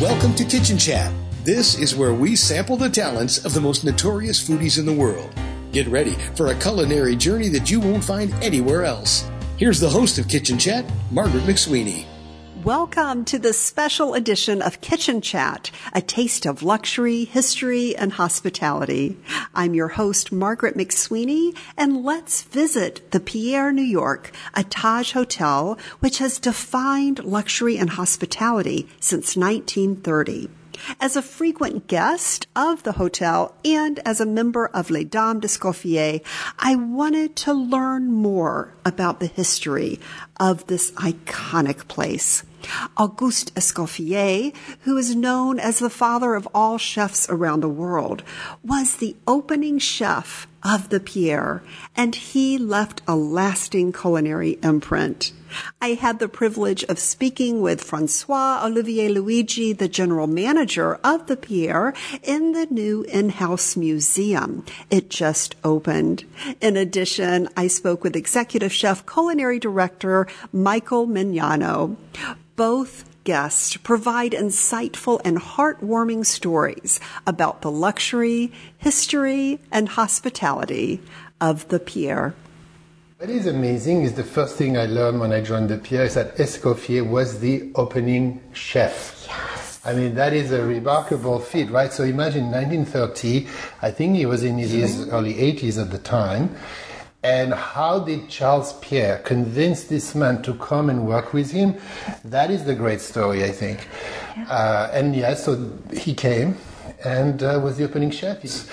Welcome to Kitchen Chat. This is where we sample the talents of the most notorious foodies in the world. Get ready for a culinary journey that you won't find anywhere else. Here's the host of Kitchen Chat, Margaret McSweeney. Welcome to the special edition of Kitchen Chat, a taste of luxury, history, and hospitality. I'm your host, Margaret McSweeney, and let's visit the Pierre New York, a Taj hotel which has defined luxury and hospitality since 1930. As a frequent guest of the hotel and as a member of Les Dames d'Escoffier, I wanted to learn more about the history of this iconic place. Auguste Escoffier, who is known as the father of all chefs around the world, was the opening chef of the Pierre, and he left a lasting culinary imprint. I had the privilege of speaking with Francois Olivier Luiggi, the general manager of the Pierre, in the new in-house museum. It just opened. In addition, I spoke with executive chef culinary director Michael Mignano. Both guests provide insightful and heartwarming stories about the luxury, history, and hospitality of the Pierre. What is amazing is the first thing I learned when I joined the Pierre is that Escoffier was the opening chef. Yes. I mean, that is a remarkable feat, right? So imagine 1930, I think he was in his early 80s at the time. And how did Charles Pierre convince this man to come and work with him? That is the great story, I think. Yeah. Uh, and yes, yeah, so he came and uh, was the opening chef.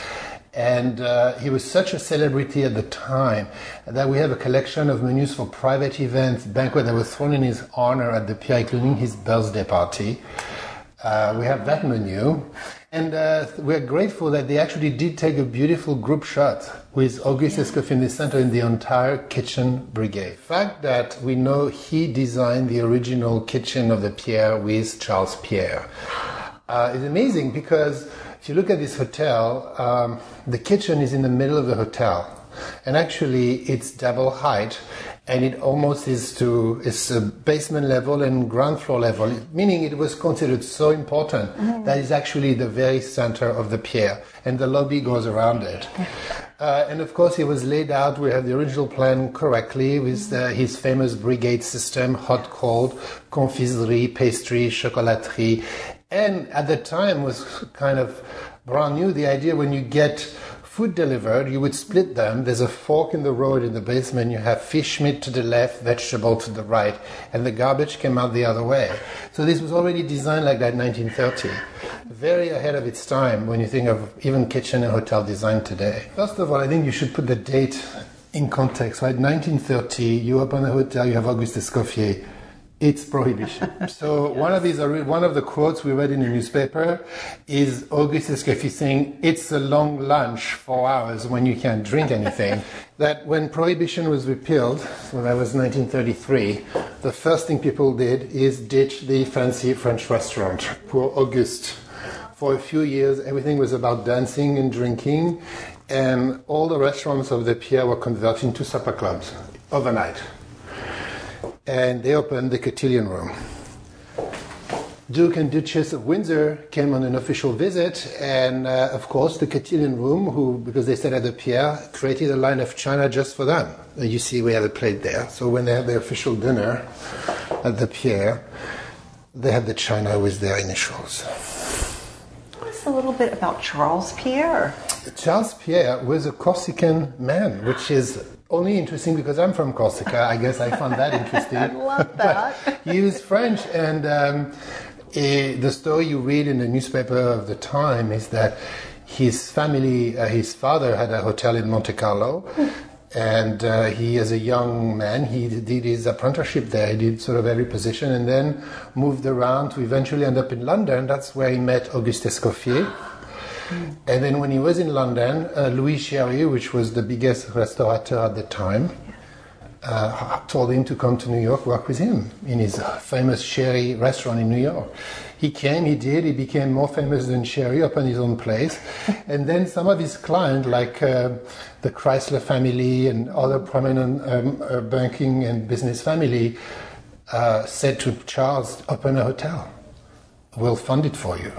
And uh, he was such a celebrity at the time that we have a collection of menus for private events, banquet that was thrown in his honor at the Pierre, including his birthday party. Uh, we have that menu. And uh, we're grateful that they actually did take a beautiful group shot with Auguste yeah. Escoffier in the center and the entire kitchen brigade. The fact that we know he designed the original kitchen of the Pierre with Charles Pierre uh, is amazing because if you look at this hotel, um, the kitchen is in the middle of the hotel. And actually, it's double height, and it almost is to it's a basement level and ground floor level, meaning it was considered so important mm-hmm. that it's actually the very center of the Pierre, and the lobby goes around it. Uh, and of course, it was laid out. We have the original plan correctly with uh, his famous brigade system: hot, cold, confiserie, pastry, chocolaterie, and at the time was kind of brand new. The idea when you get food delivered, you would split them. There's a fork in the road in the basement. You have fish meat to the left, vegetable to the right, and the garbage came out the other way. So this was already designed like that in 1930. Very ahead of its time when you think of even kitchen and hotel design today. First of all, I think you should put the date in context, right? 1930, you open a hotel, you have Auguste Escoffier it's prohibition. so one of these, one of the quotes we read in the newspaper is Auguste Escoffier saying, "It's a long lunch, four hours when you can't drink anything." that when prohibition was repealed, so that was 1933, the first thing people did is ditch the fancy French restaurant. Poor Auguste. For a few years, everything was about dancing and drinking, and all the restaurants of the Pierre were converted into supper clubs overnight and they opened the cotillion room. Duke and Duchess of Windsor came on an official visit, and uh, of course, the cotillion room, who, because they stayed at the Pierre, created a line of china just for them. You see, we have a plate there. So when they had their official dinner at the Pierre, they had the china with their initials. Tell us a little bit about Charles Pierre. Charles Pierre was a Corsican man, which is only interesting because I'm from Corsica. I guess I found that interesting. I love that. he was French, and um, it, the story you read in the newspaper of the time is that his family, uh, his father had a hotel in Monte Carlo. and uh, he, as a young man, he did his apprenticeship there. He did sort of every position, and then moved around to eventually end up in London. That's where he met Auguste Escoffier and then when he was in London, uh, Louis Chiariot, which was the biggest restaurateur at the time, uh, told him to come to New York, work with him in his famous Sherry restaurant in New York. He came, he did, he became more famous than Sherry, opened his own place. and then some of his clients, like uh, the Chrysler family and other prominent um, uh, banking and business family, uh, said to Charles, open a hotel we'll fund it for you.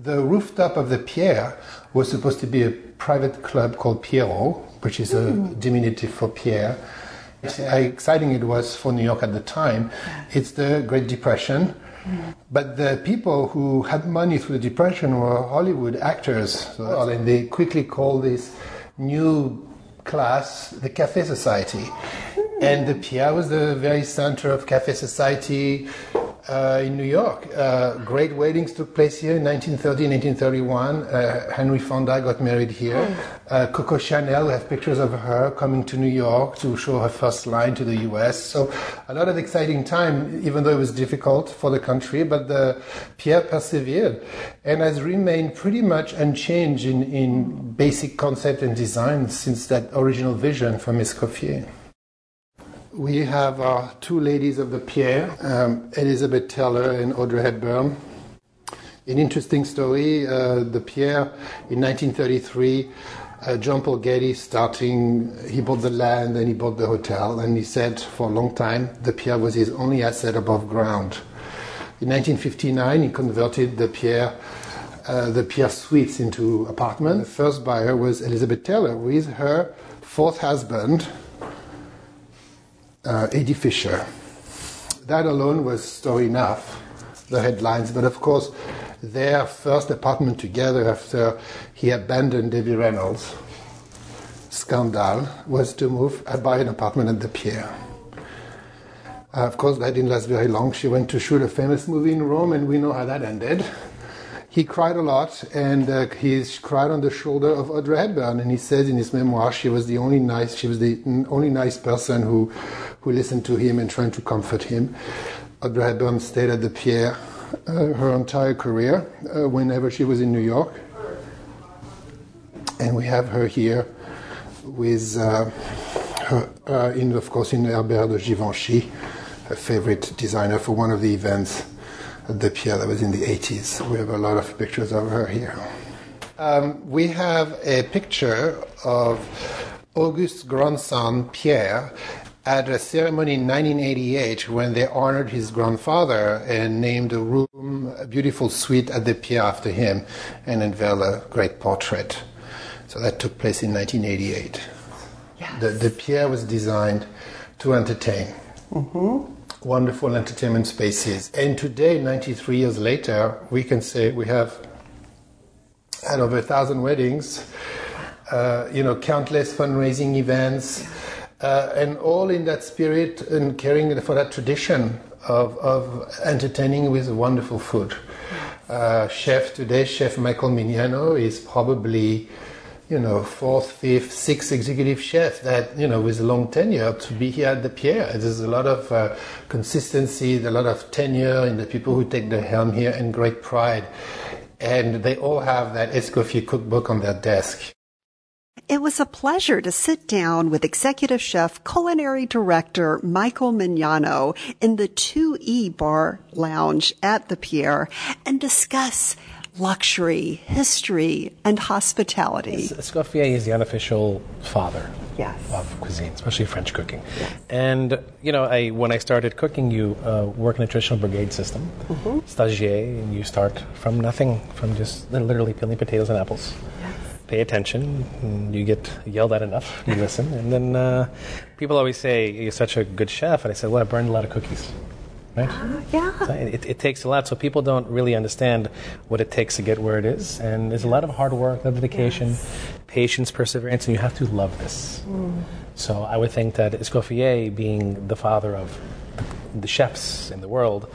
The rooftop of the Pierre was supposed to be a private club called Pierrot, which is a mm-hmm. diminutive for Pierre. How exciting it was for New York at the time. It's the Great Depression. Mm-hmm. But the people who had money through the Depression were Hollywood actors, and they quickly called this new class the Cafe Society. Hmm. And the Pierre was the very center of Cafe Society uh, in New York. Uh, great weddings took place here in 1930, 1931. Uh, Henry Fonda got married here. Uh, Coco Chanel, we have pictures of her coming to New York to show her first line to the US. So a lot of exciting time, even though it was difficult for the country, but the Pierre persevered and has remained pretty much unchanged in, in basic concept and design since that original vision from Escoffier. We have our two ladies of the Pierre, um, Elizabeth Taylor and Audrey Hepburn. An interesting story uh, the Pierre in 1933, uh, John Paul Getty starting, he bought the land and he bought the hotel, and he said for a long time the Pierre was his only asset above ground. In 1959, he converted the Pierre. Uh, the Pierre Suites into apartments. The first buyer was Elizabeth Taylor with her fourth husband, uh, Eddie Fisher. That alone was story enough, the headlines. But of course, their first apartment together after he abandoned Debbie Reynolds, scandal, was to move, uh, buy an apartment at the Pierre. Uh, of course, that didn't last very long. She went to shoot a famous movie in Rome, and we know how that ended. He cried a lot, and uh, he cried on the shoulder of Audrey Hepburn. And he says in his memoir, she was the only nice, she was the only nice person who, who listened to him and tried to comfort him. Audrey Hepburn stayed at the Pierre uh, her entire career, uh, whenever she was in New York. And we have her here with uh, her, uh, in, of course, in Hubert de Givenchy, her favorite designer for one of the events the Pierre that was in the 80s. We have a lot of pictures of her here. Um, we have a picture of Auguste's grandson Pierre at a ceremony in 1988 when they honored his grandfather and named a room, a beautiful suite at the Pierre after him and unveiled a great portrait. So that took place in 1988. Yes. The, the Pierre was designed to entertain. Wonderful entertainment spaces. And today, 93 years later, we can say we have had over a thousand weddings, uh, you know, countless fundraising events, uh, and all in that spirit and caring for that tradition of, of entertaining with wonderful food. Uh, chef today, Chef Michael Mignano, is probably, you know, fourth, fifth, sixth executive chef that, you know, with a long tenure to be here at the Pierre. There's a lot of uh, consistency, a lot of tenure in the people who take the helm here and great pride. And they all have that Escoffier cookbook on their desk. It was a pleasure to sit down with executive chef, culinary director Michael Mignano in the 2E Bar Lounge at the Pierre and discuss luxury, history, and hospitality. Escoffier is the unofficial father Yes. of cuisine, especially French cooking. And you know, I when I started cooking, you uh, work in a traditional brigade system, stagiaire, and you start from nothing, from just literally peeling potatoes and apples. Pay attention, and you get yelled at enough. You listen, and then uh, people always say you're such a good chef, and I said, well, I burned a lot of cookies. Right? Yeah. So It, it takes a lot, so people don't really understand what it takes to get where it is. And there's a lot of hard work, a lot of dedication, patience, perseverance, and you have to love this. So I would think that Escoffier, being the father of the chefs in the world,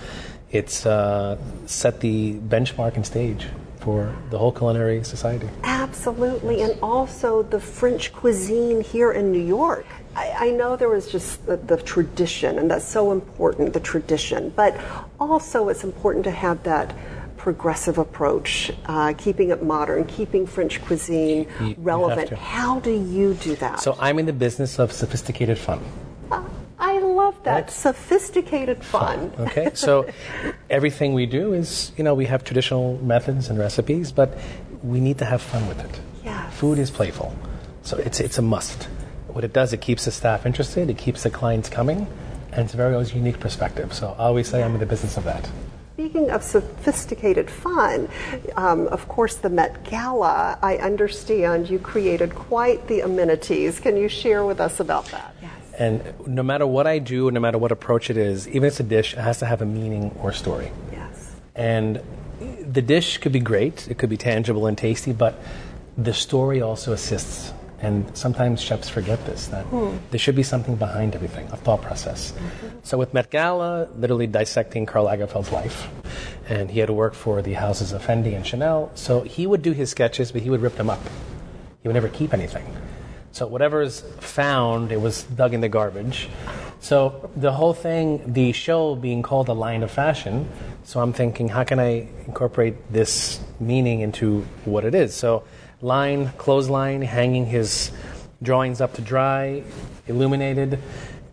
it's uh, set the benchmark and stage for the whole culinary society. Absolutely, and also the French cuisine here in New York. I, I know there was just the, the tradition, and that's so important, the tradition, but also it's important to have that progressive approach, uh, keeping it modern, keeping French cuisine You- relevant. How do you do that? So I'm in the business of sophisticated fun. I love that. Right. Sophisticated fun. Okay, so everything we do is, you know, we have traditional methods and recipes, but we need to have fun with it. Yes. Food is playful, so it's it's a must. What it does, it keeps the staff interested, it keeps the clients coming, and it's a very always unique perspective. So I always say I'm in the business of that. Speaking of sophisticated fun, um, of course, the Met Gala, I understand you created quite the amenities. Can you share with us about that? Yes. And no matter what I do, no matter what approach it is, even if it's a dish, it has to have a meaning or story. Yes. And the dish could be great, it could be tangible and tasty, but the story also assists. And sometimes chefs forget this that hmm. there should be something behind everything, a thought process. Mm-hmm. So with Met Gala, literally dissecting Karl Lagerfeld's life, and he had to work for the houses of Fendi and Chanel. So he would do his sketches, but he would rip them up. He would never keep anything. So whatever's found, it was dug in the garbage. So the whole thing, the show being called a line of fashion. So I'm thinking, how can I incorporate this meaning into what it is? So line, clothesline, hanging his drawings up to dry, illuminated.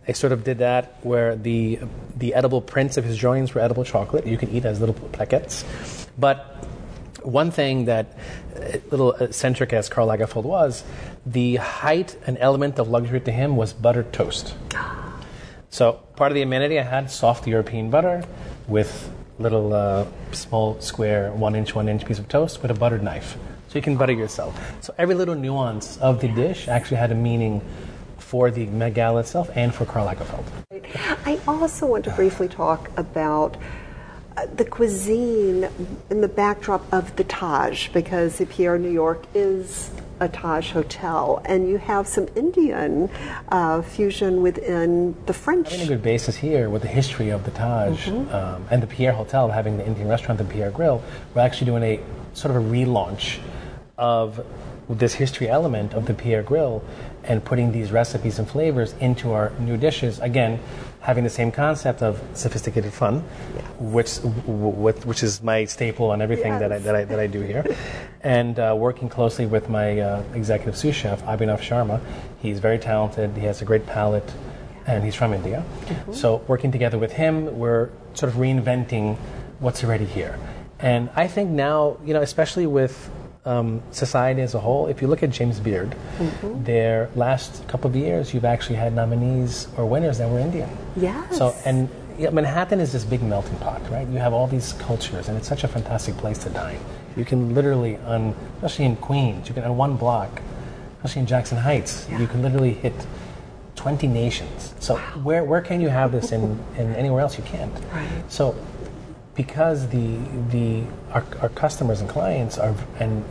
I sort of did that where the the edible prints of his drawings were edible chocolate. You can eat as little plaquettes. But one thing that, uh, little eccentric as Karl Lagerfeld was, the height and element of luxury to him was buttered toast. So part of the amenity I had soft European butter with little uh, small square one inch one inch piece of toast with a buttered knife so you can butter yourself. So every little nuance of the dish actually had a meaning for the Met Gala itself and for Karl Lagerfeld. I also want to briefly talk about uh, the cuisine in the backdrop of the Taj because the Pierre New York is a Taj hotel, and you have some Indian uh, fusion within the French. Having a good basis here with the history of the Taj mm-hmm. um, and the Pierre Hotel, having the Indian restaurant, the Pierre Grill, we're actually doing a sort of a relaunch of this history element of the Pierre Grill and putting these recipes and flavors into our new dishes. Again, having the same concept of sophisticated fun, yes. which which is my staple on everything yes. that, I, that, I, that I do here, and uh, working closely with my uh, executive sous chef Abhinav Sharma. He's very talented. He has a great palate, and he's from India. Mm-hmm. So working together with him, we're sort of reinventing what's already here. And I think now, you know, especially with um, society as a whole, if you look at James Beard, mm-hmm. their last couple of years, you've actually had nominees or winners that were Indian. Yes. So, and yeah, Manhattan is this big melting pot, right? You have all these cultures, and it's such a fantastic place to dine. You can literally, on, especially in Queens, you can on one block, especially in Jackson Heights, yeah. you can literally hit 20 nations. So wow. where, where can you have this in, in anywhere else? You can't. Right. So because the the our, our customers and clients are and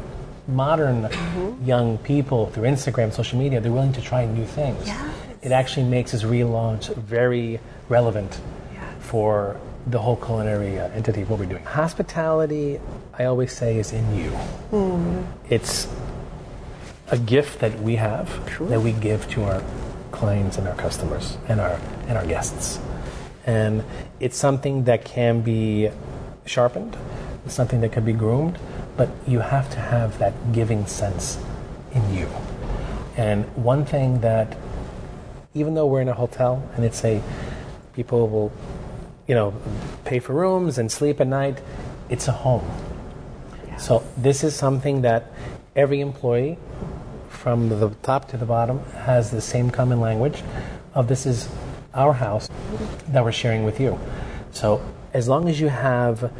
modern mm-hmm. young people through Instagram, social media, they're willing to try new things. Yes. It actually makes this relaunch very relevant yes. for the whole culinary uh, entity of what we're doing. Hospitality, I always say, is in you. Mm. It's a gift that we have that we give to our clients and our customers and our and our guests and it's something that can be sharpened, it's something that can be groomed, but you have to have that giving sense in you. And one thing that, even though we're in a hotel and it's a, people will, you know, pay for rooms and sleep at night, it's a home. Yes. So this is something that every employee, from the top to the bottom, has the same common language of this is our house that we're sharing with you. So as long as you have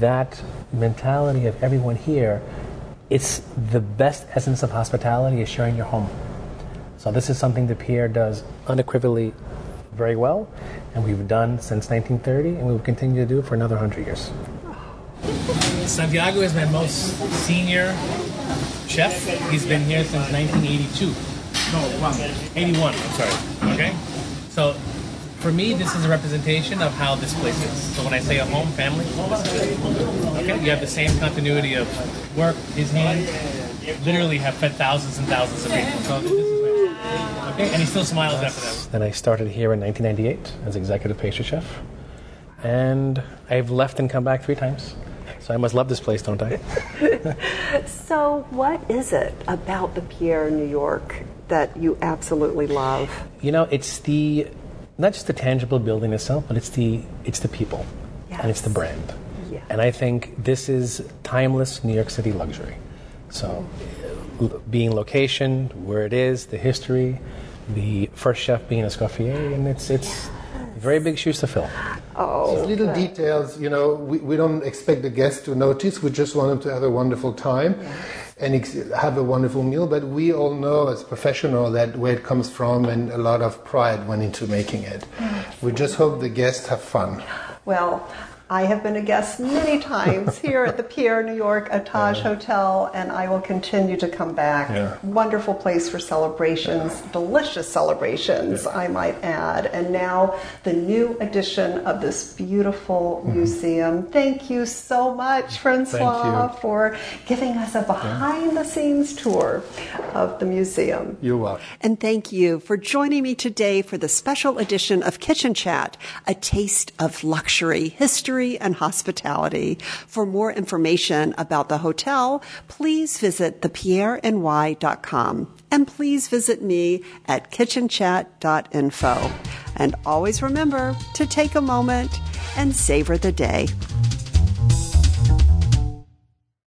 that mentality of everyone here, it's the best essence of hospitality is sharing your home. So this is something that Pierre does unequivocally very well, and we've done since 1930, and we will continue to do for another 100 years. Santiago is my most senior chef. He's been here since 1982. No, 81, I'm sorry. Okay? So for me, this is a representation of how this place is. So when I say a home, family, okay, you have the same continuity of work. His hand literally have fed thousands and thousands of people. So this is okay, and he still smiles after that. Then I started here in 1998 as executive pastry chef, and I've left and come back three times. So I must love this place, don't I? so, what is it about the Pierre in New York that you absolutely love? You know, it's the not just the tangible building itself, but it's the it's the people yes. and it's the brand. Yes. And I think this is timeless New York City luxury. So, l- being location, where it is, the history, the first chef being Escoffier, and it's it's. Very big shoes to fill. Oh, These little okay. details, you know, we, we don't expect the guests to notice. We just want them to have a wonderful time and ex- have a wonderful meal. But we all know as professionals that where it comes from and a lot of pride went into making it. Mm. We just hope the guests have fun. Well, I have been a guest many times here at the Pierre New York a Taj Hotel, and I will continue to come back. Yeah. Wonderful place for celebrations, delicious celebrations, I might add. And now the new edition of this beautiful Mm-hmm. museum. Thank you so much, Francois, for giving us a behind the scenes tour of the museum. You're welcome. And thank you for joining me today for the special edition of Kitchen Chat, a taste of luxury, history, and hospitality. For more information about the hotel, please visit thepierreny.com. And please visit me at kitchenchat.info. And always remember to take a moment and savor the day.